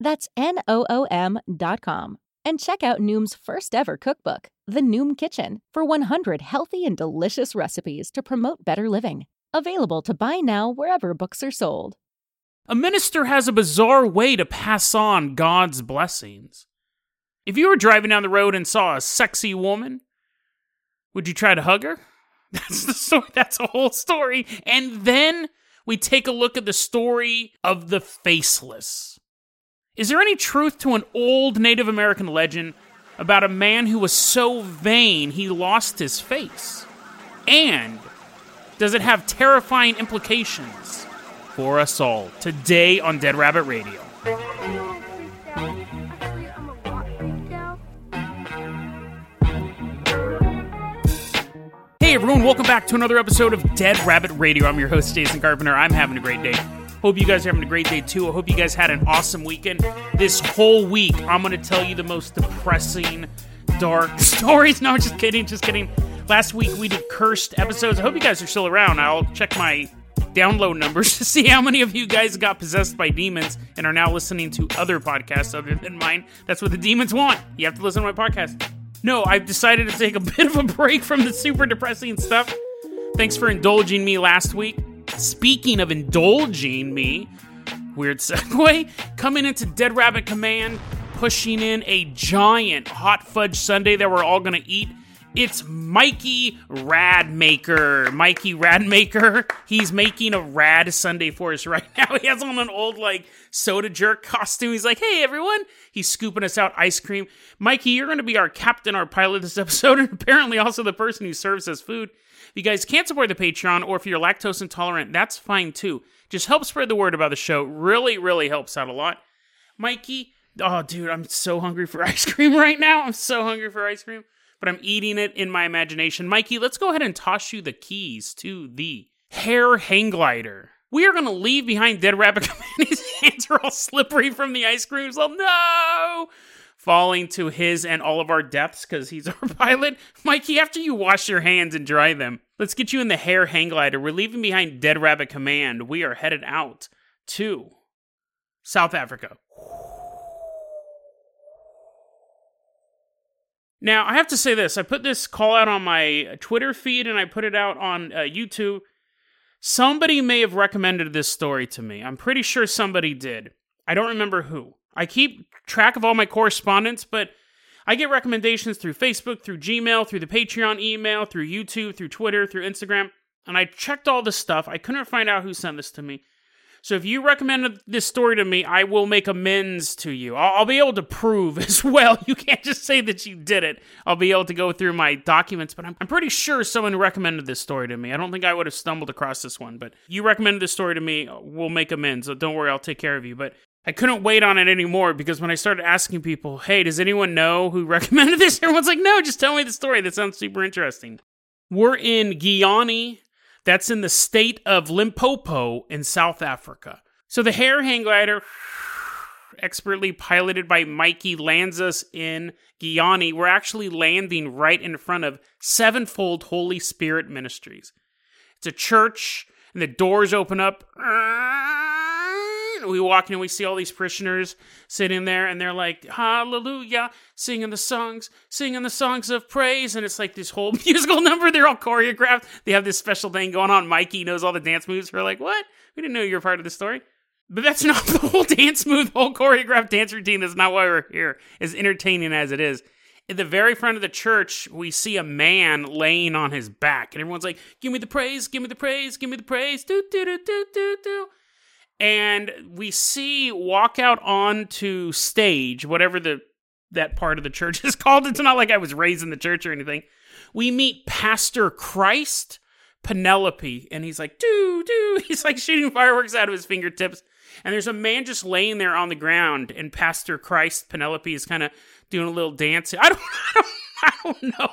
That's N-O-O-M dot com. And check out Noom's first ever cookbook, The Noom Kitchen, for 100 healthy and delicious recipes to promote better living. Available to buy now wherever books are sold. A minister has a bizarre way to pass on God's blessings. If you were driving down the road and saw a sexy woman, would you try to hug her? That's the story. That's a whole story. And then we take a look at the story of the faceless. Is there any truth to an old Native American legend about a man who was so vain he lost his face? And does it have terrifying implications for us all today on Dead Rabbit Radio? Hey everyone, welcome back to another episode of Dead Rabbit Radio. I'm your host, Jason Carpenter. I'm having a great day. Hope you guys are having a great day too. I hope you guys had an awesome weekend. This whole week, I'm going to tell you the most depressing, dark stories. No, just kidding, just kidding. Last week we did cursed episodes. I hope you guys are still around. I'll check my download numbers to see how many of you guys got possessed by demons and are now listening to other podcasts other than mine. That's what the demons want. You have to listen to my podcast. No, I've decided to take a bit of a break from the super depressing stuff. Thanks for indulging me last week. Speaking of indulging me, weird segue, coming into Dead Rabbit Command, pushing in a giant hot fudge sundae that we're all gonna eat. It's Mikey Radmaker. Mikey Radmaker. He's making a rad sundae for us right now. He has on an old like soda jerk costume. He's like, "Hey everyone." He's scooping us out ice cream. Mikey, you're going to be our captain, our pilot this episode, and apparently also the person who serves us food. If you guys can't support the Patreon, or if you're lactose intolerant, that's fine too. Just help spread the word about the show. Really, really helps out a lot. Mikey, oh dude, I'm so hungry for ice cream right now. I'm so hungry for ice cream but I'm eating it in my imagination. Mikey, let's go ahead and toss you the keys to the hare hang glider. We are going to leave behind Dead Rabbit. His hands are all slippery from the ice cream. So, no! Falling to his and all of our depths because he's our pilot. Mikey, after you wash your hands and dry them, let's get you in the hare hang glider. We're leaving behind Dead Rabbit Command. We are headed out to South Africa. Now, I have to say this. I put this call out on my Twitter feed and I put it out on uh, YouTube. Somebody may have recommended this story to me. I'm pretty sure somebody did. I don't remember who. I keep track of all my correspondence, but I get recommendations through Facebook, through Gmail, through the Patreon email, through YouTube, through Twitter, through Instagram. And I checked all this stuff. I couldn't find out who sent this to me. So if you recommended this story to me, I will make amends to you. I'll, I'll, be able to prove as well. You can't just say that you did it. I'll be able to go through my documents, but I'm, I'm pretty sure someone recommended this story to me. I don't think I would have stumbled across this one, but you recommended this story to me. We'll make amends. So don't worry, I'll take care of you. But I couldn't wait on it anymore because when I started asking people, hey, does anyone know who recommended this? Everyone's like, no, just tell me the story. That sounds super interesting. We're in Giyani, that's in the state of Limpopo in South Africa. So the hare hang glider, expertly piloted by Mikey, lands us in Giyani. We're actually landing right in front of Sevenfold Holy Spirit Ministries. It's a church, and the doors open up we walk in and we see all these parishioners sitting there and they're like, Hallelujah, singing the songs, singing the songs of praise. And it's like this whole musical number. They're all choreographed. They have this special thing going on. Mikey knows all the dance moves. We're like, what? We didn't know you were part of the story. But that's not the whole dance move, the whole choreographed dance routine. That's not why we're here, as entertaining as it is. At the very front of the church, we see a man laying on his back, and everyone's like, Give me the praise, give me the praise, give me the praise, do, do, do, do, do, do. And we see walk out onto stage, whatever the that part of the church is called. It's not like I was raised in the church or anything. We meet Pastor Christ Penelope, and he's like, doo, doo. He's like shooting fireworks out of his fingertips. And there's a man just laying there on the ground, and Pastor Christ Penelope is kind of doing a little dance. I don't, I don't, I don't know.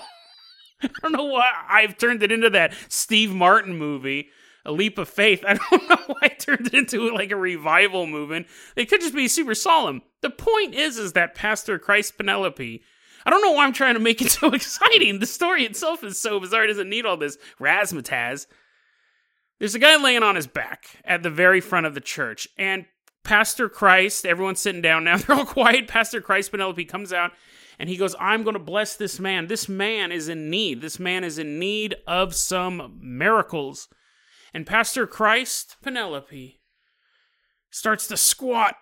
I don't know why I've turned it into that Steve Martin movie, A Leap of Faith. I don't know why it turned into like a revival movement. It could just be super solemn. The point is, is that Pastor Christ Penelope. I don't know why I'm trying to make it so exciting. The story itself is so bizarre. It doesn't need all this razzmatazz. There's a guy laying on his back at the very front of the church, and Pastor Christ, everyone's sitting down now, they're all quiet. Pastor Christ Penelope comes out and he goes, I'm going to bless this man. This man is in need. This man is in need of some miracles. And Pastor Christ Penelope starts to squat.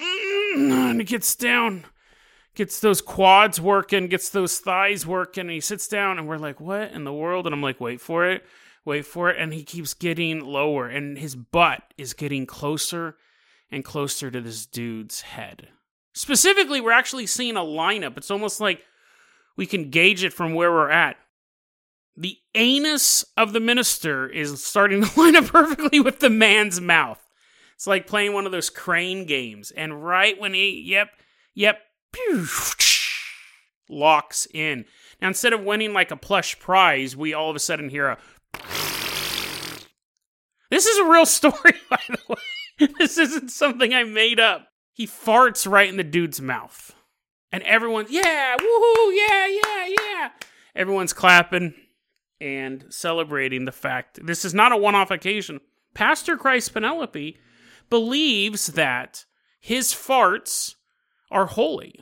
Mm-hmm. And he gets down, gets those quads working, gets those thighs working, and he sits down and we're like, What in the world? And I'm like, Wait for it wait for it. And he keeps getting lower and his butt is getting closer and closer to this dude's head. Specifically we're actually seeing a lineup. It's almost like we can gauge it from where we're at the anus of the minister is starting to line up perfectly with the man's mouth it's like playing one of those crane games and right when he yep yep locks in now instead of winning like a plush prize we all of a sudden hear a this is a real story, by the way. This isn't something I made up. He farts right in the dude's mouth. And everyone's, yeah, woohoo, yeah, yeah, yeah. Everyone's clapping and celebrating the fact this is not a one off occasion. Pastor Christ Penelope believes that his farts are holy.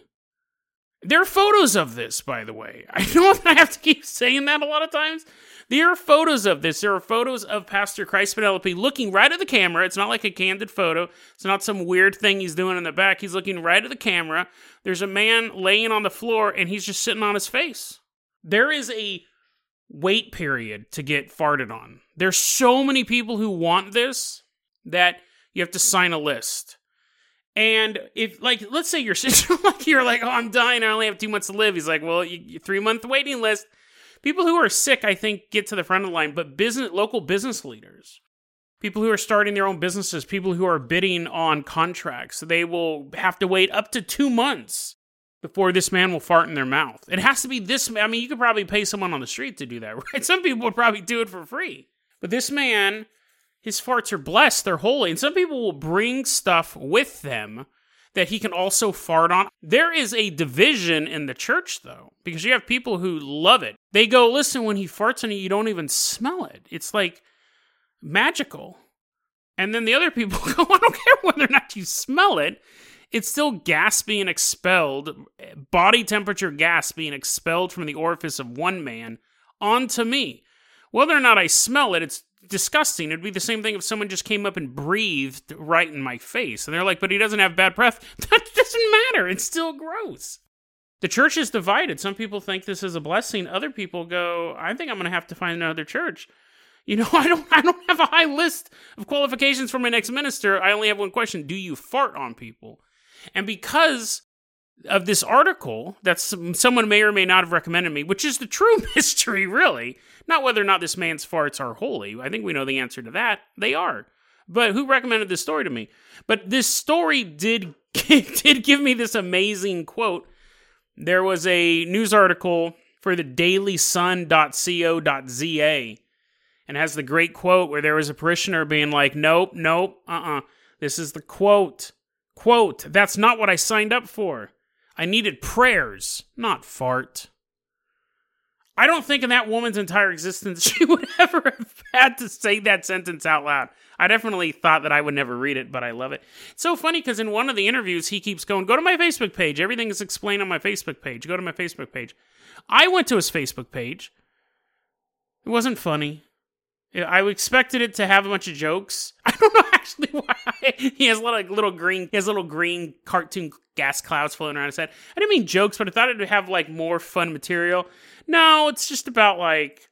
There are photos of this, by the way. I know I have to keep saying that a lot of times, there are photos of this. There are photos of Pastor Christ Penelope looking right at the camera. It's not like a candid photo. It's not some weird thing he's doing in the back. He's looking right at the camera. There's a man laying on the floor and he's just sitting on his face. There is a wait period to get farted on. There's so many people who want this that you have to sign a list. And if, like, let's say you're like you're like, oh, I'm dying. I only have two months to live. He's like, well, you, three month waiting list people who are sick, I think, get to the front of the line, but business, local business leaders, people who are starting their own businesses, people who are bidding on contracts, they will have to wait up to two months before this man will fart in their mouth. It has to be this. I mean, you could probably pay someone on the street to do that, right? Some people would probably do it for free, but this man, his farts are blessed, they're holy, and some people will bring stuff with them that he can also fart on. There is a division in the church, though, because you have people who love it. They go, listen, when he farts on you, you don't even smell it. It's like magical. And then the other people go, I don't care whether or not you smell it. It's still gas being expelled, body temperature gas being expelled from the orifice of one man onto me. Whether or not I smell it, it's disgusting. It'd be the same thing if someone just came up and breathed right in my face. And they're like, but he doesn't have bad breath. That doesn't matter. It's still gross. The church is divided. Some people think this is a blessing. Other people go, I think I'm going to have to find another church. You know, I don't I don't have a high list of qualifications for my next minister. I only have one question. Do you fart on people? And because of this article that someone may or may not have recommended me, which is the true mystery, really. Not whether or not this man's farts are holy. I think we know the answer to that. They are. But who recommended this story to me? But this story did did give me this amazing quote. There was a news article for the dailysun.co.za and has the great quote where there was a parishioner being like, "Nope, nope, uh-uh. This is the quote. Quote, that's not what I signed up for. I needed prayers, not fart. I don't think in that woman's entire existence she would ever have had to say that sentence out loud. I definitely thought that I would never read it, but I love it. It's so funny because in one of the interviews, he keeps going, Go to my Facebook page. Everything is explained on my Facebook page. Go to my Facebook page. I went to his Facebook page. It wasn't funny. I expected it to have a bunch of jokes. I don't know actually why. He has little little green he has little green cartoon gas clouds floating around his head. I didn't mean jokes, but I thought it'd have like more fun material. No, it's just about like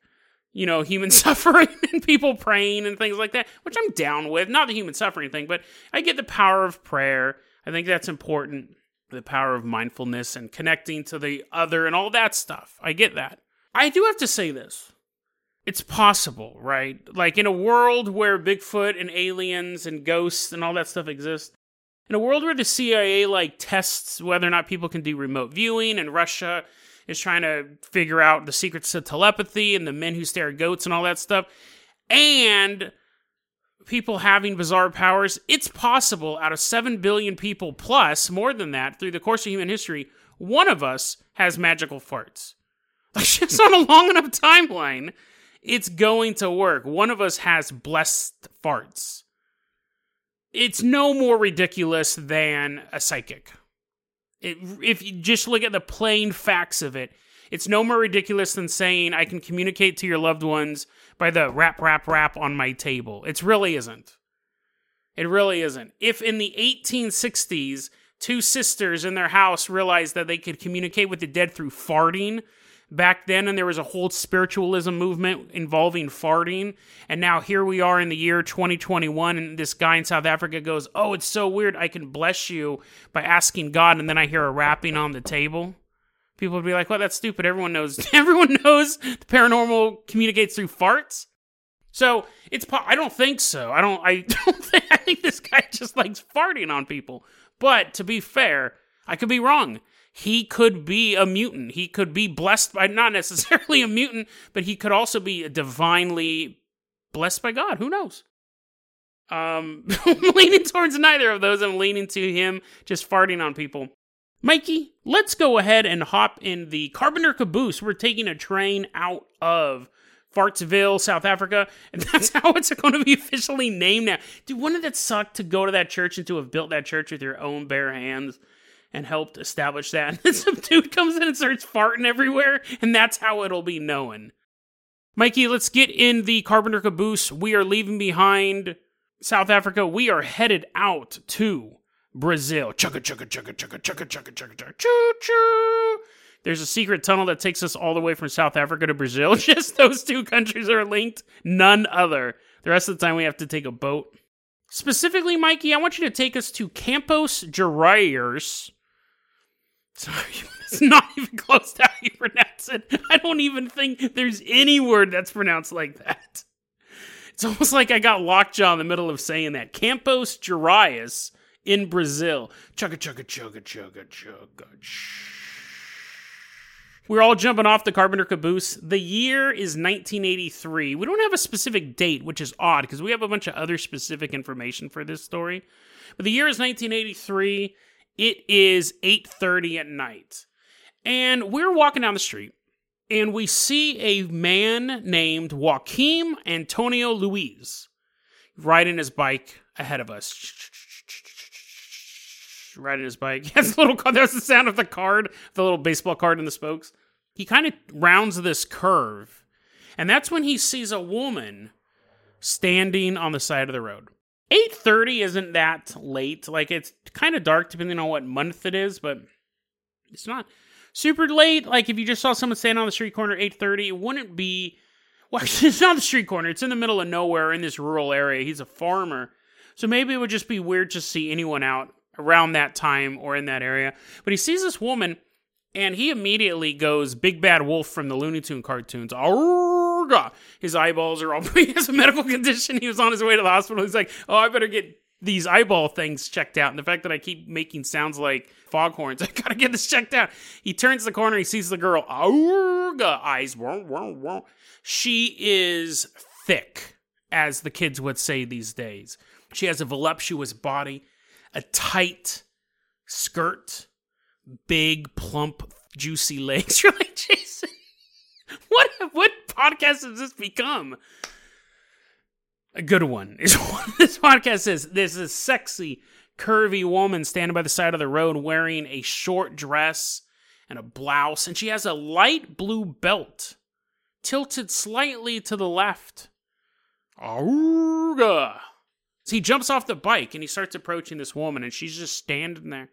you know, human suffering and people praying and things like that, which I'm down with. Not the human suffering thing, but I get the power of prayer. I think that's important. The power of mindfulness and connecting to the other and all that stuff. I get that. I do have to say this. It's possible, right? Like in a world where Bigfoot and aliens and ghosts and all that stuff exist, in a world where the CIA like tests whether or not people can do remote viewing and Russia is trying to figure out the secrets to telepathy and the men who stare at goats and all that stuff, and people having bizarre powers, it's possible out of 7 billion people plus, more than that, through the course of human history, one of us has magical farts. Like, just on a long enough timeline, it's going to work. One of us has blessed farts. It's no more ridiculous than a psychic. It, if you just look at the plain facts of it, it's no more ridiculous than saying I can communicate to your loved ones by the rap, rap, rap on my table. It really isn't. It really isn't. If in the 1860s, two sisters in their house realized that they could communicate with the dead through farting, back then and there was a whole spiritualism movement involving farting. And now here we are in the year 2021 and this guy in south africa goes oh it's so weird. I can bless you by asking god and then i hear a rapping on the table. People would be like well that's stupid. Everyone knows everyone knows the paranormal communicates through farts. So it's i don't think so. I don't i don't think i think this guy just likes farting on people. But to be fair i could be wrong he could be a mutant. He could be blessed by not necessarily a mutant, but he could also be divinely blessed by God. Who knows? Um, I'm leaning towards neither of those. I'm leaning to him just farting on people. Mikey, let's go ahead and hop in the Carpenter Caboose. We're taking a train out of Fartsville, South Africa, and that's how it's going to be officially named now. Dude, wouldn't it suck to go to that church and to have built that church with your own bare hands? And helped establish that. And then some dude comes in and starts farting everywhere, and that's how it'll be known. Mikey, let's get in the Carpenter caboose. We are leaving behind South Africa. We are headed out to Brazil. Chugga chugga chugga chugga chugga chugga chugga chugga choo choo. There's a secret tunnel that takes us all the way from South Africa to Brazil. Just those two countries are linked, none other. The rest of the time we have to take a boat. Specifically, Mikey, I want you to take us to Campos Gerais, Sorry, it's not even close to how you pronounce it. I don't even think there's any word that's pronounced like that. It's almost like I got lockjaw in the middle of saying that. Campos Gerais in Brazil. Chugga chugga chugga chugga chugga. We're all jumping off the Carpenter caboose. The year is 1983. We don't have a specific date, which is odd because we have a bunch of other specific information for this story. But the year is 1983. It is 8:30 at night. And we're walking down the street and we see a man named Joaquim Antonio Luiz riding his bike ahead of us. Riding his bike. That's little That's the sound of the card, the little baseball card in the spokes. He kind of rounds this curve, and that's when he sees a woman standing on the side of the road. 8:30 isn't that late. Like it's kind of dark depending on what month it is, but it's not super late. Like if you just saw someone standing on the street corner 8:30, it wouldn't be well, it's not the street corner. It's in the middle of nowhere in this rural area. He's a farmer. So maybe it would just be weird to see anyone out around that time or in that area. But he sees this woman and he immediately goes big bad wolf from the Looney Tune cartoons. Arrgh! His eyeballs are all. he has a medical condition. He was on his way to the hospital. He's like, oh, I better get these eyeball things checked out. And the fact that I keep making sounds like foghorns, I gotta get this checked out. He turns the corner. He sees the girl. Arrgh! Eyes. She is thick, as the kids would say these days. She has a voluptuous body, a tight skirt big, plump, juicy legs. You're like, podcast has this become? A good one is what this podcast is. This is sexy, curvy woman standing by the side of the road wearing a short dress and a blouse, and she has a light blue belt tilted slightly to the left Auga. So he jumps off the bike and he starts approaching this woman, and she's just standing there.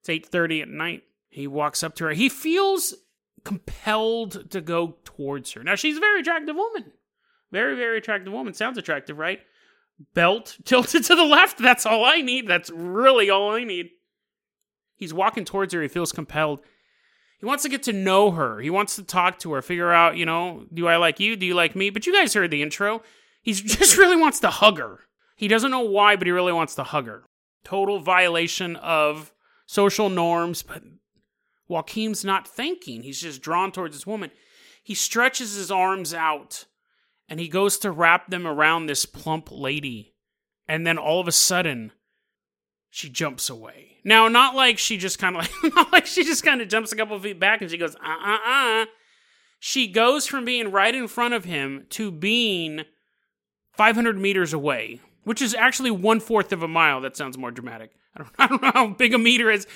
It's 8:30 at night. He walks up to her. He feels compelled to go towards her. Now she's a very attractive woman. Very, very attractive woman. Sounds attractive, right? Belt tilted to the left. That's all I need. That's really all I need. He's walking towards her. He feels compelled. He wants to get to know her. He wants to talk to her, figure out, you know, do I like you? Do you like me? But you guys heard the intro. He just really wants to hug her. He doesn't know why, but he really wants to hug her. Total violation of social norms, but Joaquim's not thinking. He's just drawn towards this woman. He stretches his arms out and he goes to wrap them around this plump lady. And then all of a sudden, she jumps away. Now, not like she just kind of like, not like she just kind of jumps a couple feet back and she goes, uh uh uh. She goes from being right in front of him to being 500 meters away, which is actually one fourth of a mile. That sounds more dramatic. I don't, I don't know how big a meter is.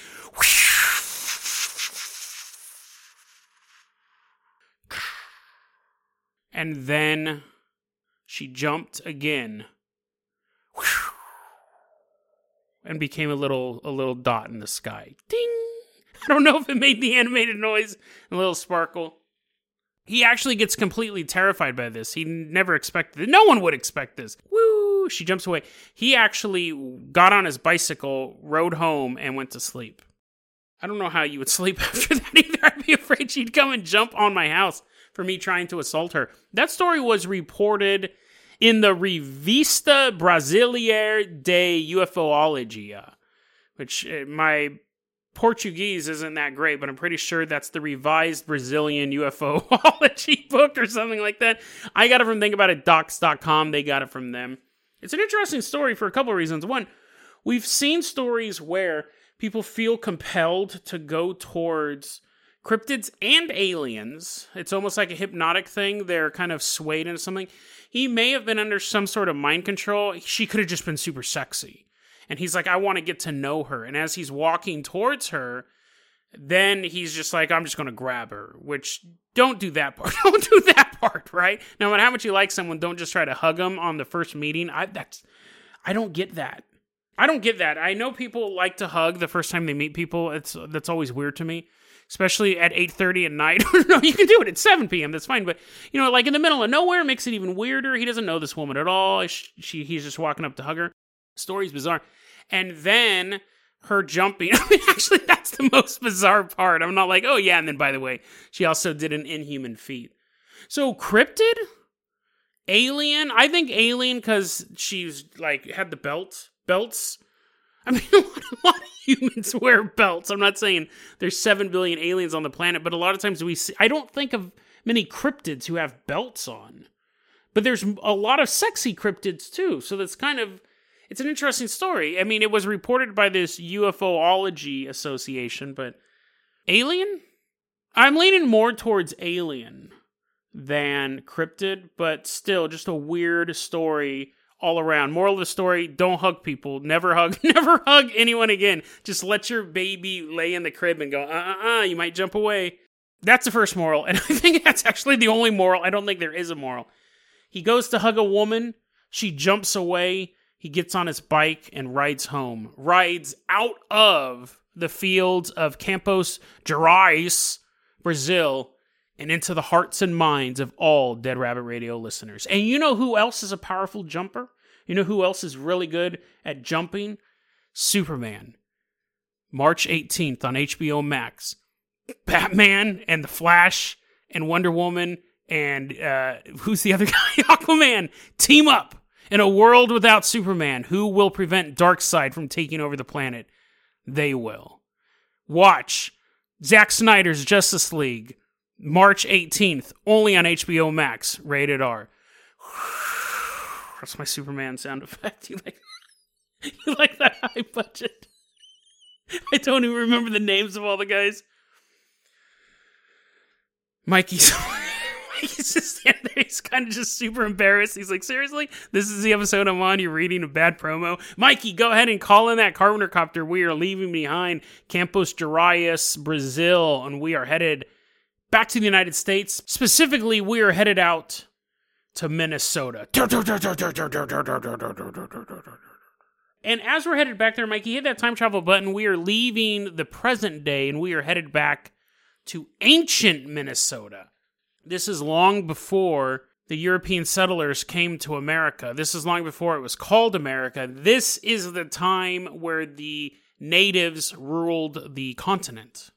And then she jumped again and became a little a little dot in the sky. Ding! I don't know if it made the animated noise, a little sparkle. He actually gets completely terrified by this. He never expected it. No one would expect this. Woo! She jumps away. He actually got on his bicycle, rode home, and went to sleep. I don't know how you would sleep after that either. I'd be afraid she'd come and jump on my house for me trying to assault her. That story was reported in the Revista Brasileira de UFOlogia, which uh, my Portuguese isn't that great, but I'm pretty sure that's the revised Brazilian UFOlogy book or something like that. I got it from thinkaboutit.docs.com. They got it from them. It's an interesting story for a couple of reasons. One, we've seen stories where people feel compelled to go towards cryptids and aliens. It's almost like a hypnotic thing. They're kind of swayed into something. He may have been under some sort of mind control. She could have just been super sexy. And he's like, I want to get to know her. And as he's walking towards her, then he's just like, I'm just going to grab her, which don't do that part. don't do that part, right? No matter how much you like someone, don't just try to hug them on the first meeting. I, that's, I don't get that. I don't get that. I know people like to hug the first time they meet people. It's that's always weird to me especially at 8.30 at night. no, you can do it at 7 p.m. That's fine. But, you know, like in the middle of nowhere makes it even weirder. He doesn't know this woman at all. She, he's just walking up to hug her. Story's bizarre. And then her jumping. I mean, actually, that's the most bizarre part. I'm not like, oh, yeah. And then, by the way, she also did an inhuman feat. So, cryptid? Alien? I think alien because she's like had the belt. Belts I mean, a lot, a lot, of humans wear belts. I'm not saying there's 7 billion aliens on the planet, but a lot of times we see, I don't think of many cryptids who have belts on. But there's a lot of sexy cryptids too. So that's kind of, it's an interesting story. I mean, it was reported by this UFOlogy Association, but alien? I'm leaning more towards alien than cryptid, but still just a weird story all around. Moral of the story: Don't hug people. Never hug. Never hug anyone again. Just let your baby lay in the crib and go. Uh uh uh. You might jump away. That's the first moral, and I think that's actually the only moral. I don't think there is a moral. He goes to hug a woman. She jumps away. He gets on his bike and rides home. Rides out of the fields of Campos Gerais, Brazil, and into the hearts and minds of all Dead Rabbit Radio listeners. And you know who else is a powerful jumper? You know who else is really good at jumping? Superman. March 18th on HBO Max. Batman and the Flash and Wonder Woman and uh, who's the other guy? Aquaman team up in a world without Superman. Who will prevent Darkseid from taking over the planet? They will. Watch Zack Snyder's Justice League March 18th, only on HBO Max, rated R. That's my Superman sound effect. You like you like that high budget? I don't even remember the names of all the guys. Mikey's Mikey's just standing there. He's kind of just super embarrassed. He's like, seriously? This is the episode I'm on. You're reading a bad promo. Mikey, go ahead and call in that Carpenter copter. We are leaving behind Campos Gerais, Brazil, and we are headed back to the United States. Specifically, we are headed out to Minnesota. And as we're headed back there, Mikey, hit that time travel button. We are leaving the present day and we are headed back to ancient Minnesota. This is long before the European settlers came to America. This is long before it was called America. This is the time where the natives ruled the continent.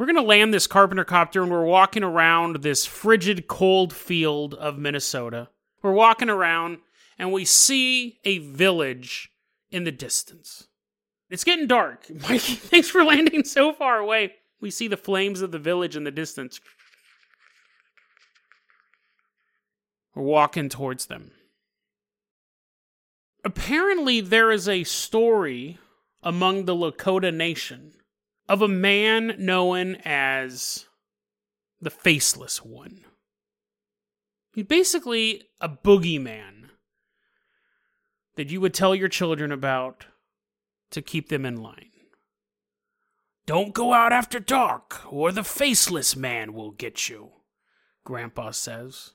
We're going to land this carpenter copter and we're walking around this frigid, cold field of Minnesota. We're walking around and we see a village in the distance. It's getting dark. Mikey, thanks for landing so far away. We see the flames of the village in the distance. We're walking towards them. Apparently, there is a story among the Lakota Nation of a man known as the Faceless One. He's basically a boogeyman that you would tell your children about to keep them in line. Don't go out after dark, or the faceless man will get you, Grandpa says.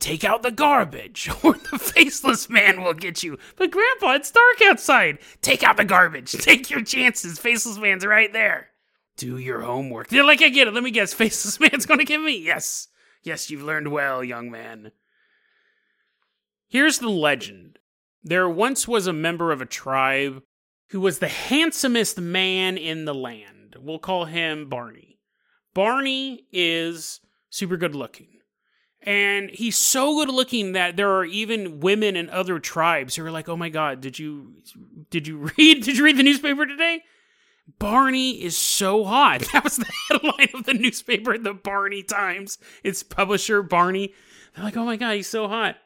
Take out the garbage, or the faceless man will get you. But, Grandpa, it's dark outside. Take out the garbage. Take your chances. Faceless man's right there. Do your homework. They're like, I get it. Let me guess. Faceless man's going to get me. Yes. Yes, you've learned well, young man. Here's the legend there once was a member of a tribe who was the handsomest man in the land. We'll call him Barney. Barney is super good looking. And he's so good looking that there are even women in other tribes who are like, "Oh my god, did you did you read did you read the newspaper today? Barney is so hot." That was the headline of the newspaper, the Barney Times. Its publisher Barney. They're like, "Oh my god, he's so hot."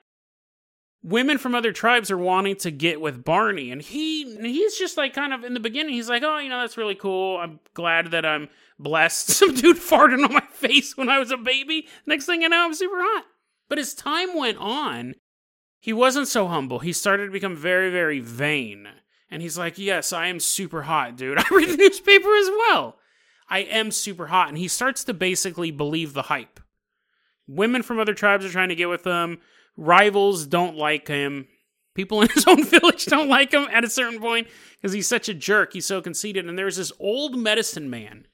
women from other tribes are wanting to get with Barney, and he he's just like kind of in the beginning. He's like, oh, you know, that's really cool. I'm glad that I'm blessed. Some dude farted on my face when I was a baby. Next thing you know, I'm super hot. But as time went on, he wasn't so humble. He started to become very, very vain. And he's like, yes, I am super hot, dude. I read the newspaper as well. I am super hot. And he starts to basically believe the hype. Women from other tribes are trying to get with him rivals don't like him. People in his own village don't like him at a certain point because he's such a jerk. He's so conceited. And there's this old medicine man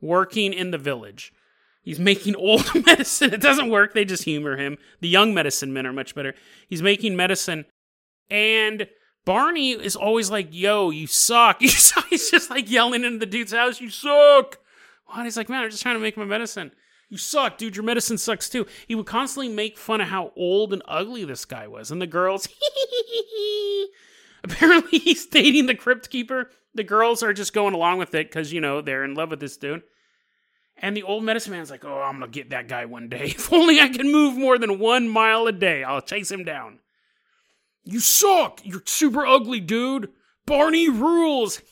working in the village. He's making old medicine. It doesn't work. They just humor him. The young medicine men are much better. He's making medicine. And Barney is always like, yo, you suck. He's just like yelling into the dude's house, you suck. What? He's like, man, I'm just trying to make my medicine. You suck, dude. Your medicine sucks too. He would constantly make fun of how old and ugly this guy was. And the girls, apparently he's dating the crypt keeper. The girls are just going along with it because, you know, they're in love with this dude. And the old medicine man's like, oh, I'm to get that guy one day. If only I can move more than one mile a day, I'll chase him down. You suck. You're super ugly, dude. Barney rules.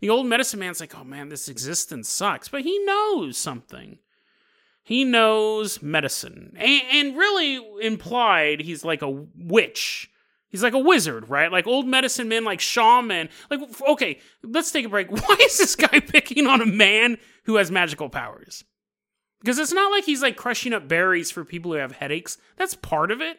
The old medicine man's like, oh man, this existence sucks. But he knows something. He knows medicine. And, and really implied, he's like a witch. He's like a wizard, right? Like old medicine men, like shaman. Like, okay, let's take a break. Why is this guy picking on a man who has magical powers? Because it's not like he's like crushing up berries for people who have headaches. That's part of it.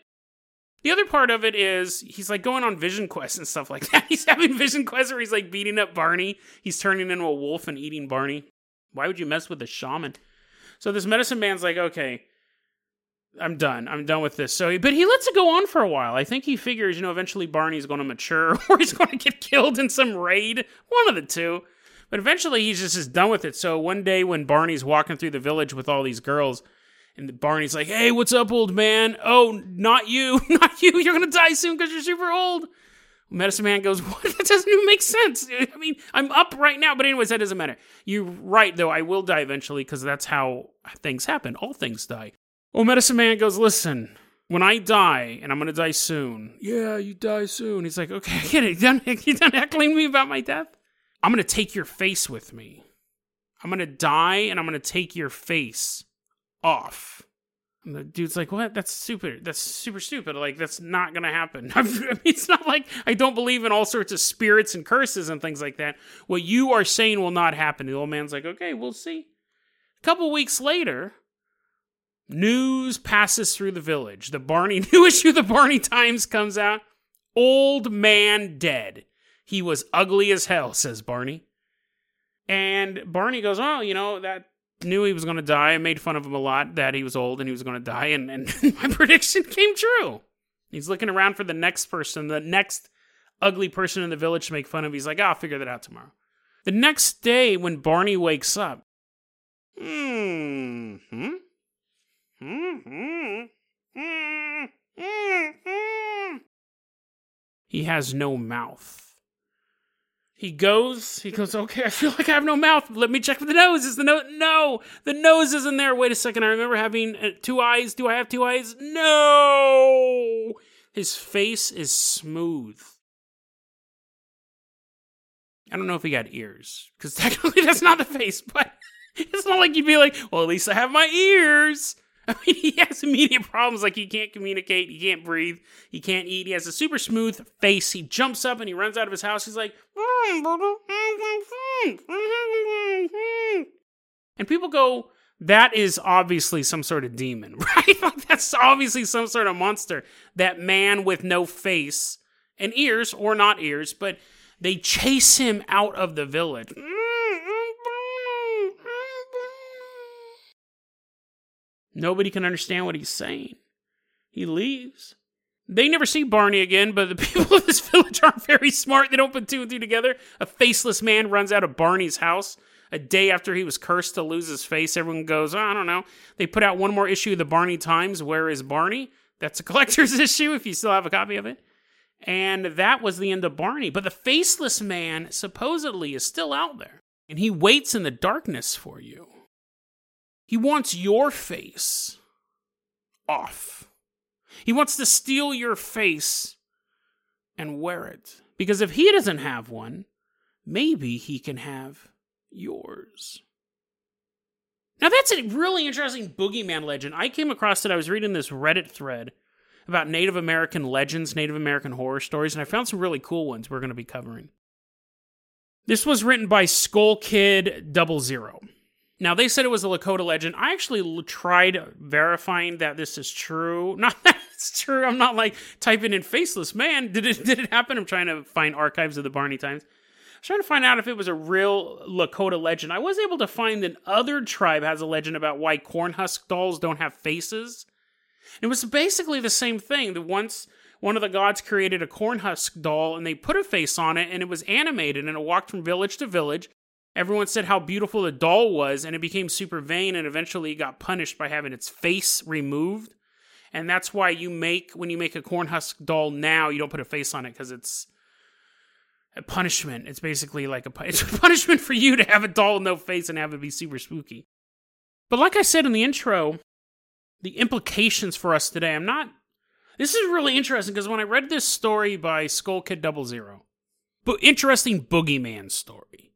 The other part of it is he's like going on vision quests and stuff like that. He's having vision quests where he's like beating up Barney. He's turning into a wolf and eating Barney. Why would you mess with a shaman? So this medicine man's like, okay, I'm done. I'm done with this. So, but he lets it go on for a while. I think he figures, you know, eventually Barney's going to mature or he's going to get killed in some raid. One of the two. But eventually he's just, just done with it. So one day when Barney's walking through the village with all these girls, and Barney's like, "Hey, what's up, old man? Oh, not you, not you. You're gonna die soon because you're super old." Medicine Man goes, "What? That doesn't even make sense. I mean, I'm up right now, but anyways, that doesn't matter. You're right, though. I will die eventually because that's how things happen. All things die." Well, Medicine Man goes, "Listen." When I die, and I'm gonna die soon. Yeah, you die soon. He's like, okay, I get it. You done, done heckling me about my death? I'm gonna take your face with me. I'm gonna die, and I'm gonna take your face off. And the dude's like, "What? That's stupid. That's super stupid. Like that's not gonna happen. I mean, it's not like I don't believe in all sorts of spirits and curses and things like that. What you are saying will not happen." The old man's like, "Okay, we'll see." A couple weeks later, News passes through the village. The Barney new issue the Barney Times comes out. Old man dead. He was ugly as hell, says Barney. And Barney goes, Oh, you know, that knew he was going to die. I made fun of him a lot that he was old and he was going to die. And, and my prediction came true. He's looking around for the next person, the next ugly person in the village to make fun of. He's like, oh, I'll figure that out tomorrow. The next day, when Barney wakes up, hmm, hmm, he has no mouth. He goes, he goes, okay, I feel like I have no mouth. Let me check for the nose. Is the nose? No, the nose isn't there. Wait a second. I remember having uh, two eyes. Do I have two eyes? No. His face is smooth. I don't know if he got ears, because technically that's not the face, but it's not like you'd be like, well, at least I have my ears. I mean, he has immediate problems like he can't communicate, he can't breathe, he can't eat. He has a super smooth face. He jumps up and he runs out of his house. He's like, hmm, hmm, hmm, and people go, that is obviously some sort of demon, right? Like that's obviously some sort of monster. That man with no face and ears, or not ears, but they chase him out of the village. Mm, Nobody can understand what he's saying. He leaves. They never see Barney again, but the people of this village aren't very smart. They don't put two and two together. A faceless man runs out of Barney's house a day after he was cursed to lose his face. Everyone goes, oh, I don't know. They put out one more issue of the Barney Times. Where is Barney? That's a collector's issue if you still have a copy of it. And that was the end of Barney. But the faceless man supposedly is still out there. And he waits in the darkness for you. He wants your face off. He wants to steal your face and wear it. Because if he doesn't have one, maybe he can have yours. Now, that's a really interesting boogeyman legend. I came across it. I was reading this Reddit thread about Native American legends, Native American horror stories, and I found some really cool ones we're going to be covering. This was written by Skull Kid Double Zero. Now they said it was a Lakota legend. I actually tried verifying that this is true. Not that it's true. I'm not like typing in faceless man. Did it did it happen? I'm trying to find archives of the Barney Times. I was trying to find out if it was a real Lakota legend. I was able to find that other tribe has a legend about why cornhusk dolls don't have faces. It was basically the same thing. That once one of the gods created a cornhusk doll and they put a face on it and it was animated and it walked from village to village Everyone said how beautiful the doll was, and it became super vain and eventually got punished by having its face removed. And that's why you make, when you make a cornhusk doll now, you don't put a face on it because it's a punishment. It's basically like a, it's a punishment for you to have a doll with no face and have it be super spooky. But like I said in the intro, the implications for us today, I'm not. This is really interesting because when I read this story by Skull Kid Double Zero, but interesting boogeyman story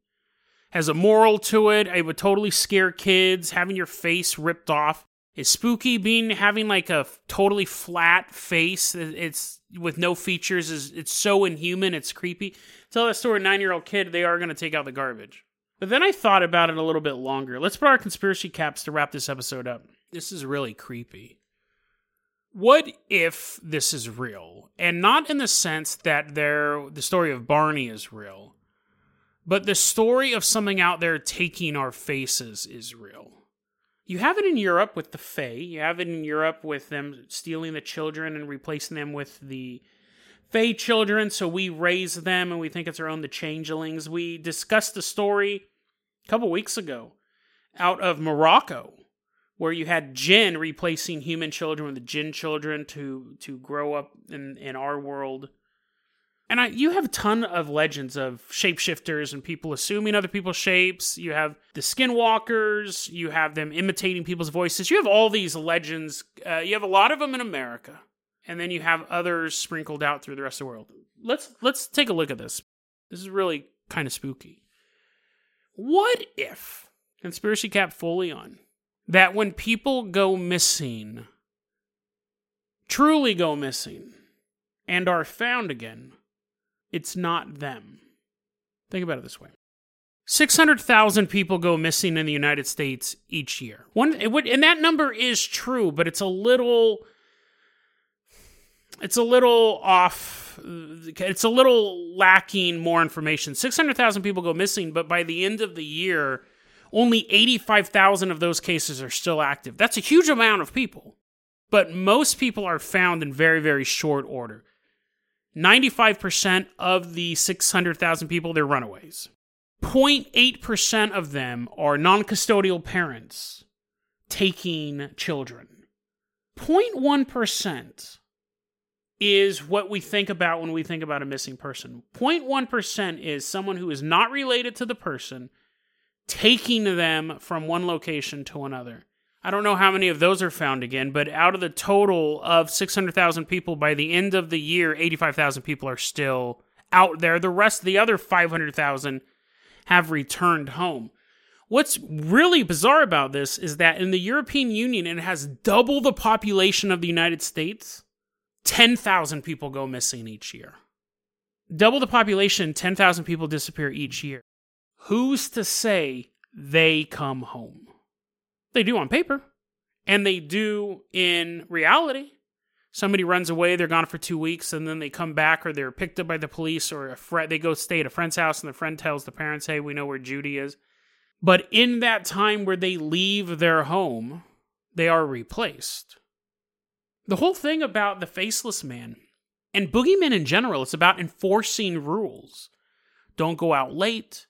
has a moral to it. It would totally scare kids. Having your face ripped off is spooky. Being having like a totally flat face, it's with no features, is it's so inhuman. It's creepy. Tell that story, nine year old kid, they are going to take out the garbage. But then I thought about it a little bit longer. Let's put our conspiracy caps to wrap this episode up. This is really creepy. What if this is real? And not in the sense that there the story of Barney is real, but the story of something out there taking our faces is real. You have it in Europe with the Fae. You have it in Europe with them stealing the children and replacing them with the Fae children. So we raise them and we think it's our own, the changelings. We discussed the story a couple weeks ago out of Morocco, where you had jinn replacing human children with the jinn children to to grow up in in our world and I, you have a ton of legends of shapeshifters and people assuming other people's shapes. You have the skinwalkers. You have them imitating people's voices. You have all these legends. Uh, you have a lot of them in America, and then you have others sprinkled out through the rest of the world. Let's let's take a look at this. This is really kind of spooky. What if conspiracy cap fully on that when people go missing, truly go missing, and are found again? It's not them. Think about it this way 600,000 people go missing in the United States each year. One would, and that number is true, but it's a little it's a little off it's a little lacking more information. 600,000 people go missing, but by the end of the year, only 85,000 of those cases are still active. That's a huge amount of people. But most people are found in very very short order. 95% of the 600,000 people they're runaways. 0.8% of them are non custodial parents taking children. 0.1% is what we think about when we think about a missing person. 0.1% is someone who is not related to the person taking them from one location to another. I don't know how many of those are found again, but out of the total of 600,000 people by the end of the year, 85,000 people are still out there. The rest, the other 500,000, have returned home. What's really bizarre about this is that in the European Union, it has double the population of the United States. 10,000 people go missing each year. Double the population, 10,000 people disappear each year. Who's to say they come home? They do on paper, and they do in reality somebody runs away, they're gone for two weeks, and then they come back or they're picked up by the police or a friend, they go stay at a friend's house and the friend tells the parents, hey, we know where Judy is. But in that time where they leave their home, they are replaced. The whole thing about the faceless man and boogeymen in general, it's about enforcing rules. Don't go out late.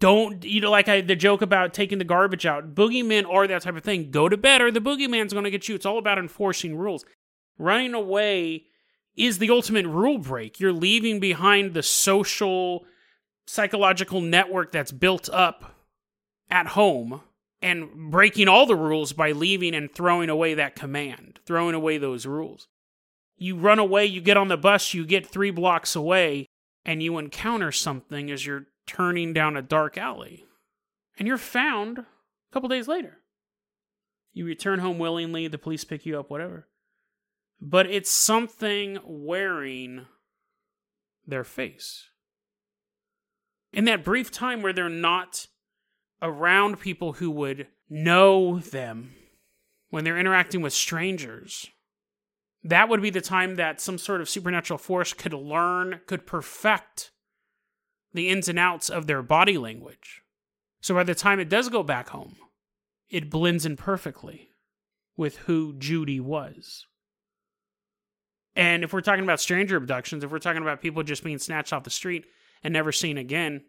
Don't, you know, like I, the joke about taking the garbage out. Boogeymen are that type of thing. Go to bed or the boogeyman's going to get you. It's all about enforcing rules running away is the ultimate rule break. You're leaving behind the social, psychological network that's built up at home and breaking all the rules by leaving and throwing away that command, throwing away those rules. You run away, you get on the bus, you get three blocks away, and you encounter something as you're turning down a dark alley. And you're found a couple days later. You return home willingly, the police pick you up, whatever but it's something wearing their face. In that brief time where they're not around people who would know them, when they're interacting with strangers, that would be the time that some sort of supernatural force could learn, could perfect the ins and outs of their body language. So by the time it does go back home, it blends in perfectly with who Judy was. And if we're talking about stranger abductions, if we're talking about people just being snatched off the street and never seen again,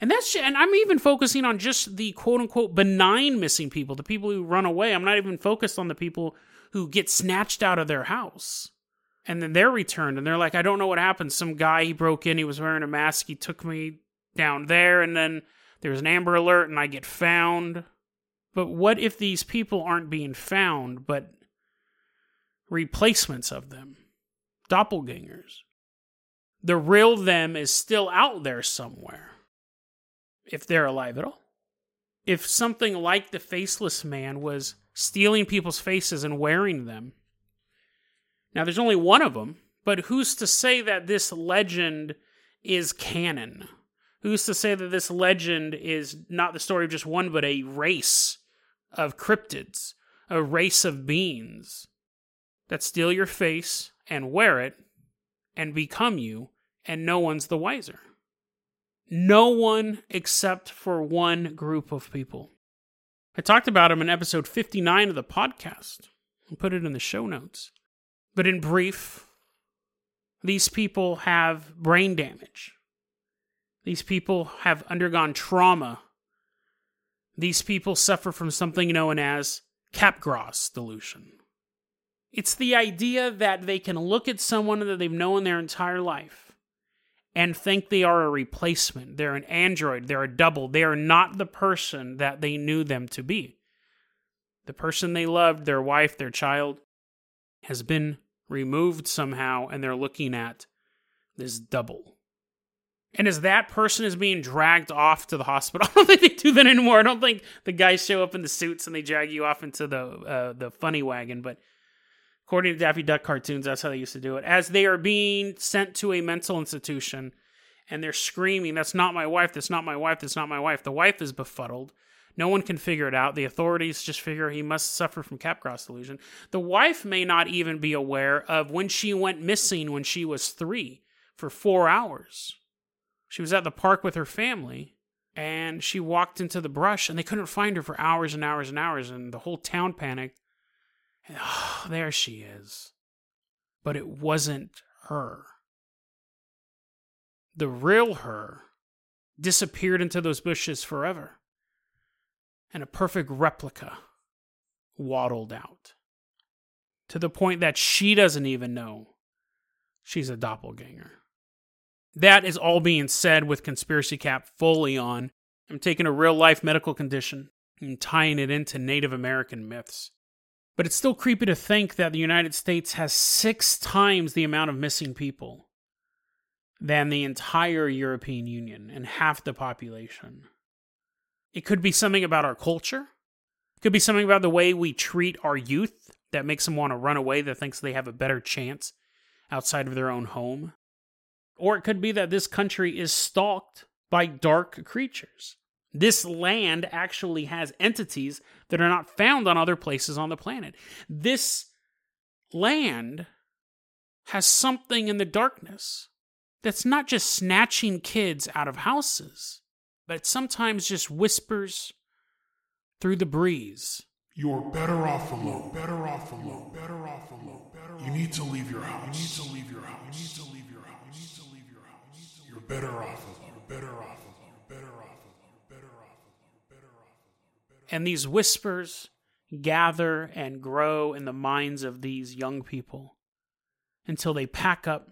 and that's and I'm even focusing on just the quote unquote benign missing people, the people who run away. I'm not even focused on the people who get snatched out of their house and then they're returned and they're like, I don't know what happened. Some guy he broke in, he was wearing a mask, he took me down there, and then there's an Amber Alert and I get found. But what if these people aren't being found, but replacements of them? doppelgangers. The real them is still out there somewhere, if they're alive at all. If something like the faceless man was stealing people's faces and wearing them, now there's only one of them, but who's to say that this legend is canon? Who's to say that this legend is not the story of just one, but a race of cryptids, a race of beings that steal your face and wear it and become you, and no one's the wiser. No one except for one group of people. I talked about him in episode 59 of the podcast. I'll put it in the show notes. But in brief, these people have brain damage. These people have undergone trauma. These people suffer from something known as Capgras delusion. It's the idea that they can look at someone that they've known their entire life and think they are a replacement. They're an android. They're a double. They are not the person that they knew them to be. The person they loved, their wife, their child, has been removed somehow, and they're looking at this double. And as that person is being dragged off to the hospital, I don't think they do that anymore. I don't think the guys show up in the suits and they drag you off into the uh, the funny wagon, but According to Daffy Duck cartoons, that's how they used to do it. As they are being sent to a mental institution and they're screaming, That's not my wife, that's not my wife, that's not my wife. The wife is befuddled. No one can figure it out. The authorities just figure he must suffer from Capgras delusion. The wife may not even be aware of when she went missing when she was three for four hours. She was at the park with her family and she walked into the brush and they couldn't find her for hours and hours and hours and the whole town panicked. And, oh, there she is. But it wasn't her. The real her disappeared into those bushes forever and a perfect replica waddled out. To the point that she doesn't even know she's a doppelganger. That is all being said with Conspiracy Cap fully on. I'm taking a real life medical condition and tying it into Native American myths. But it's still creepy to think that the United States has six times the amount of missing people than the entire European Union and half the population. It could be something about our culture. It could be something about the way we treat our youth that makes them want to run away, that thinks they have a better chance outside of their own home. Or it could be that this country is stalked by dark creatures. This land actually has entities that are not found on other places on the planet. This land has something in the darkness that's not just snatching kids out of houses, but sometimes just whispers through the breeze. You're better off alone. Better off alone. Better off alone. Better you need to leave your house. You need to leave your house. You need to leave your house. You need to leave your house. You're better off alone. You're better off alone. You're better off alone. You're better off alone. You're better off alone. And these whispers gather and grow in the minds of these young people until they pack up,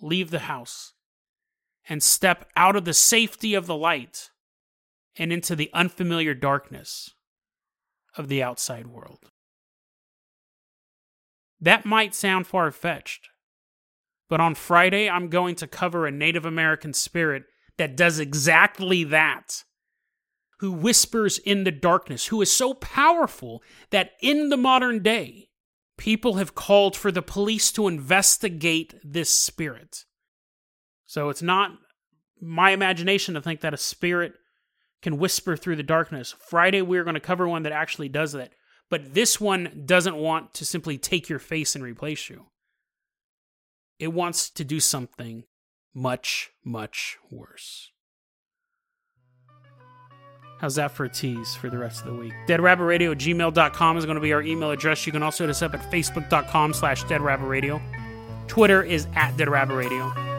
leave the house, and step out of the safety of the light and into the unfamiliar darkness of the outside world. That might sound far fetched, but on Friday I'm going to cover a Native American spirit that does exactly that. Who whispers in the darkness, who is so powerful that in the modern day, people have called for the police to investigate this spirit. So it's not my imagination to think that a spirit can whisper through the darkness. Friday, we're going to cover one that actually does that. But this one doesn't want to simply take your face and replace you. It wants to do something much, much worse. How's that for a tease for the rest of the week? DeadRabbitRadio gmail.com is going to be our email address. You can also hit us up at facebook.com slash deadrabbitradio. Twitter is at deadrabbitradio.